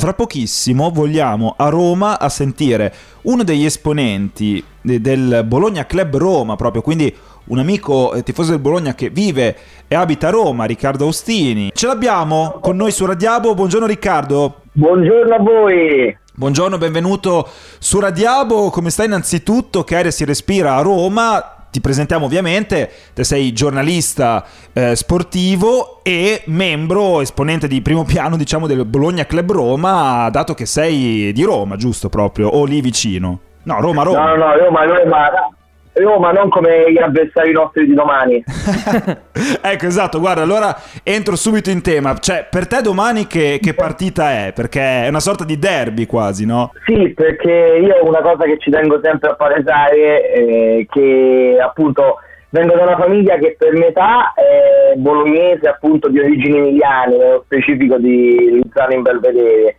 Fra pochissimo vogliamo a Roma a sentire uno degli esponenti del Bologna Club Roma, proprio quindi un amico eh, tifoso del Bologna che vive e abita a Roma, Riccardo Austini. Ce l'abbiamo con noi su Radiabo. Buongiorno Riccardo. Buongiorno a voi. Buongiorno, benvenuto su Radiabo. Come stai innanzitutto? Che aria si respira a Roma? Ti presentiamo ovviamente, te sei giornalista eh, sportivo e membro, esponente di primo piano diciamo del Bologna Club Roma, dato che sei di Roma, giusto proprio, o lì vicino? No, Roma, Roma. No, no, Roma, Roma, Roma, non come gli avversari nostri di domani. ecco, esatto, guarda, allora entro subito in tema. Cioè, per te domani che, che, partita è? Perché è una sorta di derby quasi, no? Sì, perché io una cosa che ci tengo sempre a palesare è che appunto vengo da una famiglia che per metà è bolognese, appunto di origini emiliane, nello specifico di Luzzano in Belvedere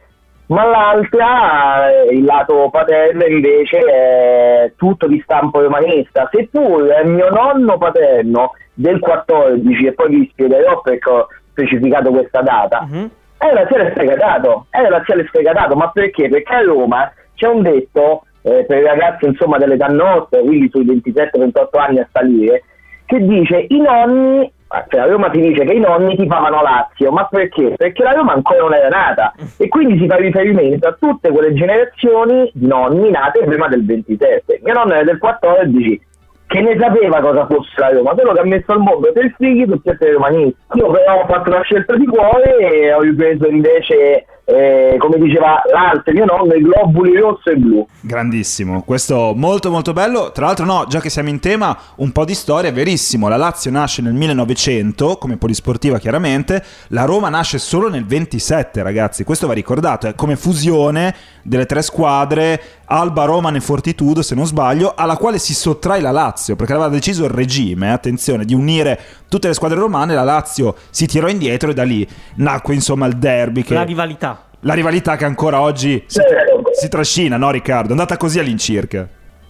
ma l'altra, eh, il lato paterno invece è tutto di stampo romanista, seppur mio nonno paterno del 14, e poi vi spiegherò perché ho specificato questa data, uh-huh. è laziale sfegatato, è laziale sfegatato, ma perché? Perché a Roma c'è un detto eh, per i ragazzi insomma dell'età nostra, quindi sui 27-28 anni a salire, che dice i nonni cioè, la Roma ti dice che i nonni ti favano Lazio, ma perché? Perché la Roma ancora non era nata e quindi si fa riferimento a tutte quelle generazioni di nonni nate prima del 27. Mio nonno era del 14 che ne sapeva cosa fosse la Roma, quello che ha messo al mondo per figli tutti essere romanisti. Io però ho fatto una scelta di cuore e ho ripreso invece eh, come diceva l'altro mio nonno, i globuli rosso e blu. Grandissimo, questo molto molto bello. Tra l'altro, no, già che siamo in tema, un po' di storia, verissimo. La Lazio nasce nel 1900 come polisportiva, chiaramente. La Roma nasce solo nel 27, ragazzi. Questo va ricordato, è come fusione delle tre squadre Alba, Roma e Fortitudo, se non sbaglio, alla quale si sottrae la Lazio, perché aveva deciso il regime, attenzione, di unire tutte le squadre romane, la Lazio si tirò indietro e da lì nacque insomma il derby. Che... La rivalità. La rivalità che ancora oggi si, si trascina, no Riccardo? È andata così all'incirca.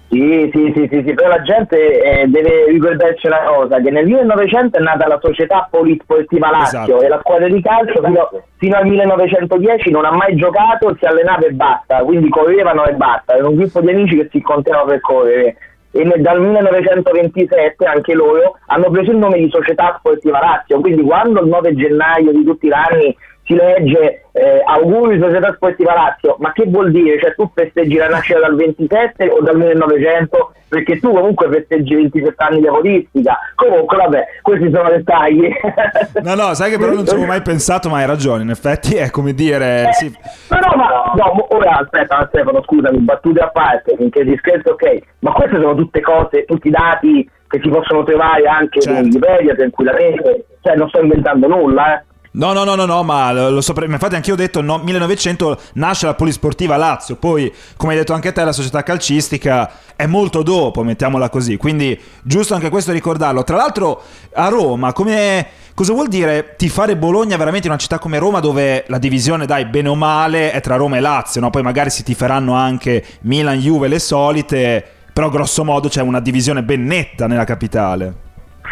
Sì, sì, sì, sì, sì, però la gente eh, deve ricordarci una cosa, che nel 1900 è nata la società Polisportiva Lazio esatto. e la squadra di calcio fino, fino, al 1910 non ha mai giocato, si allenava e basta, quindi correvano e basta, era un gruppo di amici che si incontravano per correre e dal 1927 anche loro hanno preso il nome di Società Sportiva Lazio, quindi quando il 9 gennaio di tutti gli anni si legge eh, auguri Società Sportiva Lazio, ma che vuol dire? Cioè tu festeggi la nascita dal 27 o dal 1900? Perché tu comunque festeggi 27 anni di agonistica. Comunque vabbè, questi sono dettagli. no, no, sai che però non ci avevo mai pensato, ma hai ragione, in effetti è come dire... Eh, sì. No, ma no, ora aspetta Stefano, scusami, battute a parte, finché ti scherzo ok, ma queste sono tutte cose, tutti i dati che si possono trovare anche certo. su Wikipedia tranquillamente, cioè non sto inventando nulla, eh. No, no, no, no, no, ma lo so, infatti anche io ho detto no, 1900 nasce la Polisportiva Lazio, poi come hai detto anche te la società calcistica è molto dopo, mettiamola così, quindi giusto anche questo ricordarlo. Tra l'altro a Roma, come, cosa vuol dire tifare Bologna veramente in una città come Roma dove la divisione, dai, bene o male è tra Roma e Lazio, no? poi magari si tiferanno anche Milan, Juve, le solite, però grosso modo c'è una divisione ben netta nella capitale.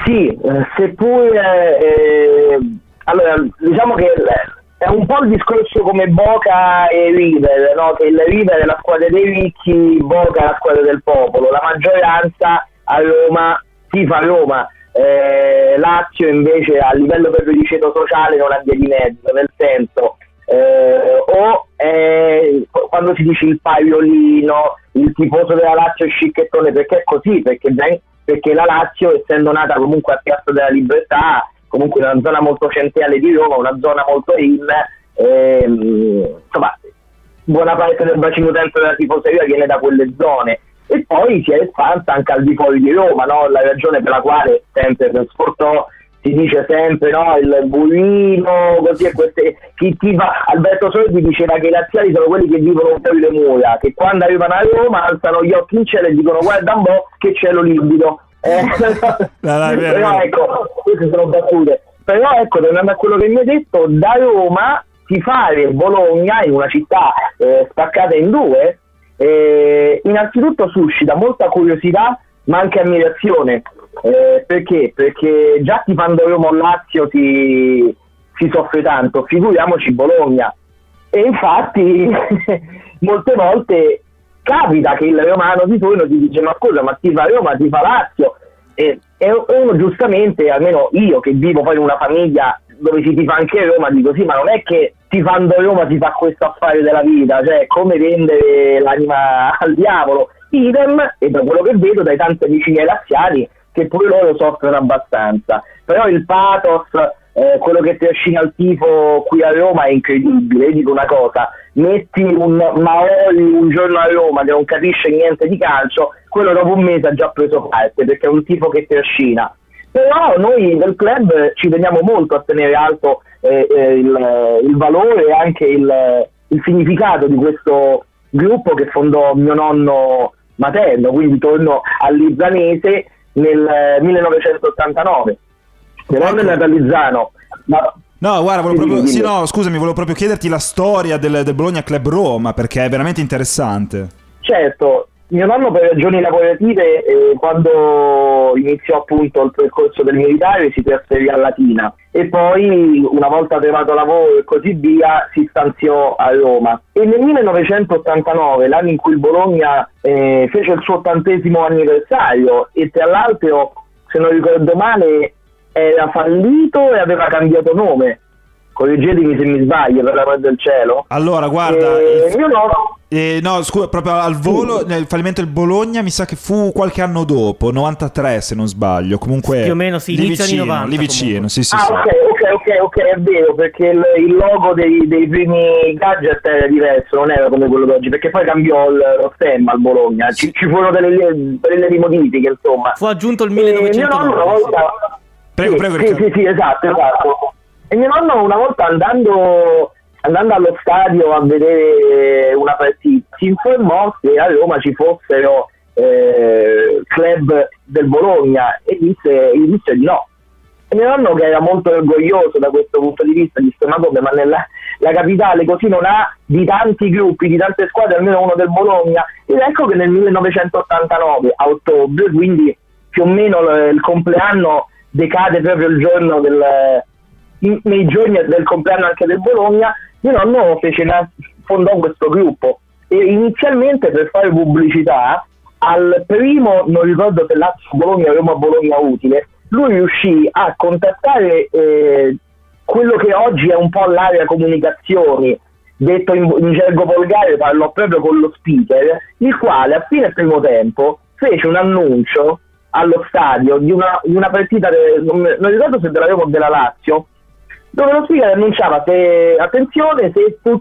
Sì, eh, seppure... Eh allora, diciamo che è un po' il discorso come Boca e River, no? che il River è la squadra dei ricchi, Boca è la squadra del popolo, la maggioranza a Roma tifa Roma, eh, Lazio invece a livello proprio di ceto sociale non ha via di mezzo, nel senso eh, o eh, quando si dice il paiolino, il tifoso della Lazio scicchettone, perché è così, perché, perché la Lazio essendo nata comunque a Piazza della Libertà comunque una zona molto centrale di Roma, una zona molto in, ehm, insomma, buona parte del bacino utente della tifoseria viene da quelle zone e poi si è espansa anche al di fuori di Roma, no? la ragione per la quale sempre per Sportò si dice sempre no? il burino, così e queste, chi, chi va, Alberto Sordi diceva che i laziali sono quelli che vivono un po' le mura, che quando arrivano a Roma alzano gli occhi in cielo e dicono guarda un po' che cielo livido eh, no, no, però ecco, queste sono battute. Però ecco, tornando a quello che mi hai detto, da Roma si fare Bologna in una città eh, spaccata in due, eh, innanzitutto suscita molta curiosità ma anche ammirazione. Eh, perché? Perché già tifando Roma o Lazio si, si soffre tanto, figuriamoci Bologna. E infatti molte volte capita che il romano di turno ti dice ma scusa ma ti fa Roma, ti fa Lazio? E, e uno giustamente, almeno io che vivo poi in una famiglia dove si tifa anche Roma, dico sì ma non è che tifando Roma si fa questo affare della vita, cioè come vendere l'anima al diavolo, idem e da quello che vedo dai tanti amici miei laziali che pure loro soffrono abbastanza, però il pathos eh, quello che trascina il tifo qui a Roma è incredibile. dico una cosa: metti un Maoli un giorno a Roma che non capisce niente di calcio, quello dopo un mese ha già preso parte perché è un tifo che trascina. Però noi del club ci teniamo molto a tenere alto eh, eh, il, il, valore e anche il, il significato di questo gruppo che fondò mio nonno materno, quindi torno all'Izzanese nel 1989 nonno è natalizzano. Ma... No, guarda, volevo proprio, sì, no, scusami, volevo proprio chiederti la storia del, del Bologna Club Roma perché è veramente interessante. Certo, mio nonno per ragioni lavorative eh, quando iniziò appunto il percorso del militare si trasferì a Latina e poi una volta trovato lavoro e così via si stanziò a Roma e nel 1989 l'anno in cui il Bologna eh, fece il suo ottantesimo anniversario e tra l'altro se non ricordo male era fallito e aveva cambiato nome. Correggetemi se mi sbaglio, per l'amor del cielo. Allora, guarda, e... io no. Eh, no, scusa, proprio al volo, nel fallimento del Bologna mi sa che fu qualche anno dopo, 93 se non sbaglio, comunque... Più o meno sì, lì vicino, 90, lì vicino, sì, sì, ah, sì. ok, ok, ok, ok, è vero, perché il, il logo dei, dei, primi gadget era diverso, non era come quello d'oggi, perché poi cambiò il, lo stemma al Bologna, ci, ci furono delle, delle modifiche, insomma. Fu aggiunto il 1909. E mio nonno una volta... Prego, sì, prego. Sì, sì, sì, esatto, esatto. E mio nonno una volta andando, andando allo stadio a vedere una partita si informò che a Roma ci fossero eh, club del Bologna e disse, gli disse di no. E mio nonno che era molto orgoglioso da questo punto di vista disse ma come, ma nella la capitale così non ha di tanti gruppi, di tante squadre, almeno uno del Bologna. Ed ecco che nel 1989, a ottobre, quindi più o meno il compleanno decade proprio il giorno del, in, nei giorni del compleanno anche del Bologna, mio nonno fece una, fondò questo gruppo. E inizialmente per fare pubblicità al primo, non ricordo se Lazio Bologna o Roma Bologna utile, lui riuscì a contattare eh, quello che oggi è un po' l'area comunicazioni, detto in, in gergo volgare, parlò proprio con lo speaker, il quale a fine primo tempo fece un annuncio allo stadio di una, di una partita, de, non, non, ricordo se della Roma o della Lazio, dove lo speaker annunciava se, attenzione, se tu,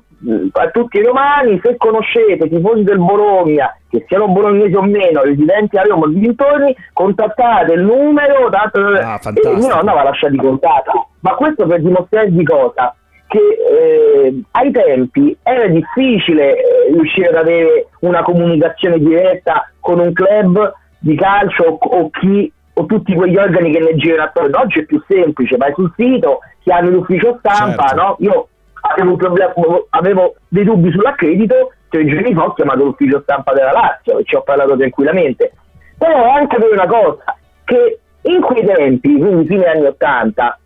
a tutti i romani, se conoscete i tifosi del Bologna, che siano bolognesi o meno, residenti a Roma o dintorni, contattate il numero, dato, ah, e mio nonno aveva lasciato i contatti. Ma questo per dimostrare di cosa? che eh, ai tempi era difficile eh, riuscire ad avere una comunicazione diretta con un club di calcio o, o chi o tutti quegli organi che ne girano attorno. Oggi è più semplice, vai sul sito, chiami l'ufficio stampa, certo. no? Io avevo, problema, avevo dei dubbi sull'accredito, tre giorni fa ho chiamato l'ufficio stampa della Lazio e ci ho parlato tranquillamente. Però anche per una cosa, che in quei tempi, quindi fine anni 80,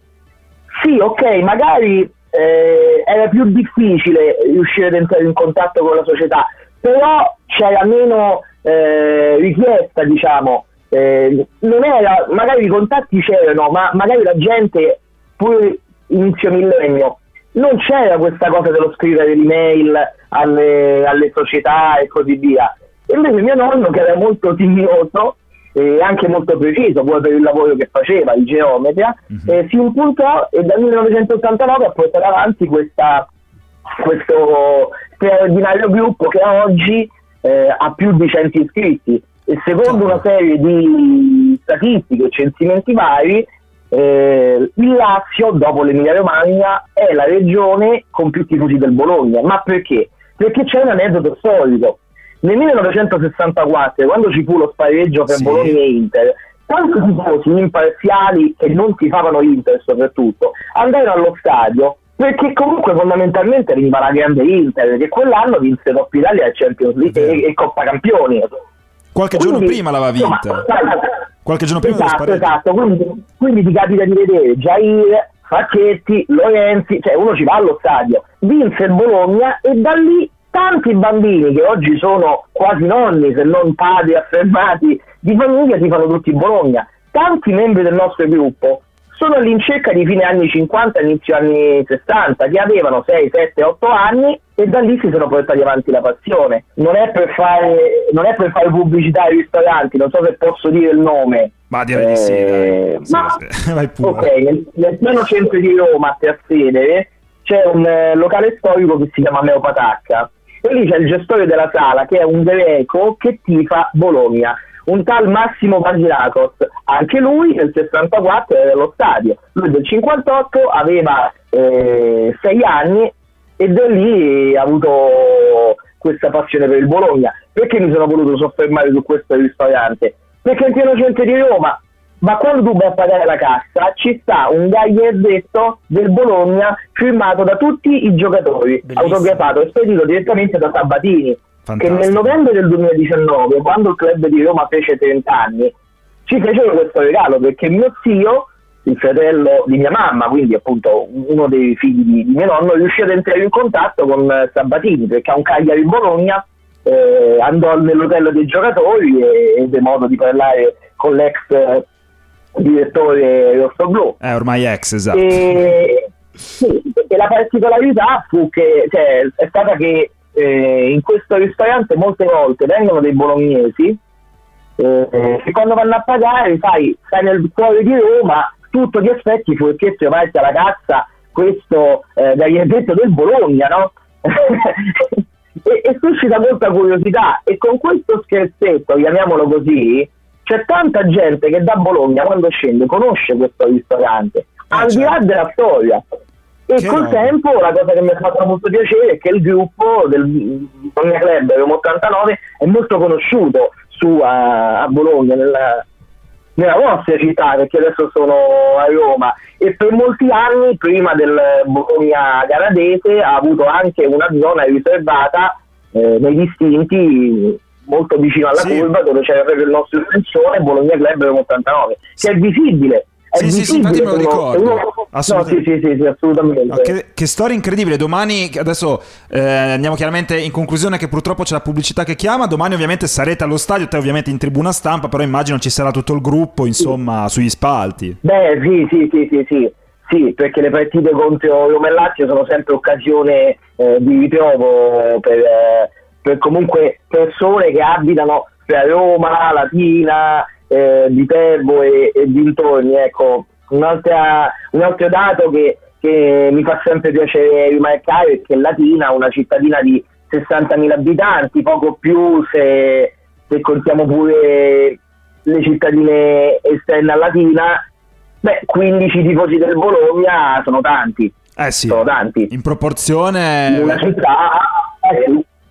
sì, ok, magari eh, era più difficile riuscire ad entrare in contatto con la società, però c'era meno eh, richiesta, diciamo, eh, non era, magari i contatti c'erano, ma magari la gente, pure inizio millennio, non c'era questa cosa dello scrivere l'email alle, alle società e così via. E invece mio nonno, che era molto timoroso e anche molto preciso pure per il lavoro che faceva, il geometra, mm-hmm. eh, si impuntò e dal 1989 a portare avanti questa, questo straordinario gruppo che oggi eh, ha più di 100 iscritti e secondo una serie di statistiche e censimenti vari eh, il Lazio dopo l'Emilia Romagna è la regione con più tifosi del Bologna ma perché? perché c'è un aneddoto storico nel 1964 quando ci fu lo spareggio per sì. Bologna e Inter tanti tifosi imparziali che non si favano Inter soprattutto andarono allo stadio perché comunque fondamentalmente veniva la grande Inter che quell'anno vinse Coppa Italia e Champions League e, e, Coppa Campioni. Qualche quindi, giorno prima l'aveva vinta. qualche giorno prima esatto, esatto. Quindi, quindi, ti capita di vedere Jair, Facchetti, Lorenzi, cioè uno ci va allo stadio. Vinse il Bologna e da lì tanti bambini che oggi sono quasi nonni, se non padri affermati di famiglia, ti fanno tutti in Bologna. Tanti membri del nostro gruppo sono all'incirca di fine anni 50, inizio anni 60, che avevano 6, 7, 8 anni e da lì si sono portati avanti la passione. Non è per fare, non è per fare pubblicità ai ristoranti, non so se posso dire il nome. Ma direi di sì, Eh, dai. Sì, ma- sì. Vai pure. Ok, nel, nel piano centro di Roma, a Trastevere, c'è un eh, locale storico che si chiama Meo Patacca e lì c'è il gestore della sala che è un greco che tifa Bologna, un tal Massimo Pagilakos, anche lui nel 64 era allo stadio, lui del 58 aveva 6 anni e da lì ha avuto questa passione per il Bologna. Perché mi sono voluto soffermare su questo ristorante? Perché in pieno centro di Roma, ma quando tu vai a pagare la cassa ci sta un gagliardetto del Bologna firmato da tutti i giocatori, Bellissimo. autografato e spedito direttamente da Sabatini. Fantastico. Che nel novembre del 2019, quando il club di Roma fece 30 anni, ci fecero questo regalo perché mio zio, il fratello di mia mamma, quindi appunto uno dei figli di, di mio nonno, riuscì ad entrare in contatto con eh, Sabatini perché ha un Cagliari Bologna, eh, andò nell'hotel dei giocatori e ebbe modo di parlare con l'ex eh, direttore rossoblu. Eh, ormai ex, esatto. E, sì, e la particolarità fu che cioè, è stata che eh, in questo ristorante molte volte vengono dei bolognesi eh, che quando vanno a pagare sai, stai nel cuore di Roma tutto ti aspetti perché se vai alla cassa questo eh, gagliardetto del Bologna no? e, e suscita molta curiosità e con questo scherzetto chiamiamolo così c'è tanta gente che da Bologna quando scende conosce questo ristorante al di là della storia e Che col roba. tempo la cosa che mi ha fatto molto piacere è che il gruppo del Bologna Club Roma 89 è molto conosciuto su a, a Bologna nella, nella vostra città perché adesso sono a Roma e per molti anni prima del Bologna Garadese ha avuto anche una zona riservata eh, nei distinti molto vicino alla Sì. curva dove c'era proprio il nostro estensore Bologna Club Roma 89 che è visibile Sì, sì, sì, infatti me lo ricordo. uno- Assolutamente. No, sì, sì, sì, sì, assolutamente No, che, che storia incredibile. Domani, adesso eh, andiamo chiaramente in conclusione che purtroppo c'è la pubblicità che chiama. Domani ovviamente sarete allo stadio, te ovviamente in tribuna stampa, però immagino ci sarà tutto il gruppo, insomma, sugli spalti. Beh, sì, sì, sì, sì, sì, sì, perché le partite contro Roma e Lazio sono sempre occasione eh, di ritrovo per, eh, per comunque persone che abitano tra Roma, Latina, eh, Viterbo e, e dintorni. Ecco, un altro dato che, che mi fa sempre piacere rimarcare è che Latina una cittadina di 60.000 abitanti, poco più se, se contiamo pure le cittadine esterne a Latina, beh, 15 tifosi del Bologna sono tanti, Eh sì, sono tanti. in proporzione... In una città...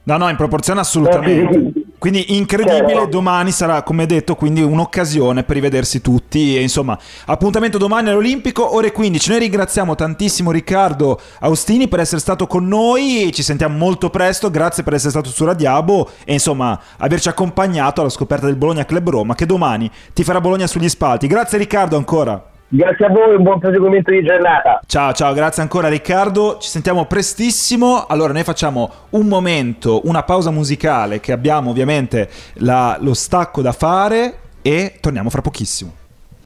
No, no, in proporzione Eh, assolutamente. Quindi incredibile, Certo. domani sarà, come detto, quindi un'occasione per rivedersi tutti. E insomma, appuntamento domani all'Olimpico, ore 15. Noi ringraziamo tantissimo Riccardo Austini per essere stato con noi. Ci sentiamo molto presto. Grazie per essere stato su Radiabo e insomma averci accompagnato alla scoperta del Bologna Club Roma che domani ti farà Bologna sugli spalti. Grazie Riccardo ancora. Grazie a voi, un buon proseguimento di giornata. Ciao, ciao, grazie ancora Riccardo, ci sentiamo prestissimo. Allora, noi facciamo un momento, una pausa musicale che abbiamo ovviamente la- lo stacco da fare e torniamo fra pochissimo.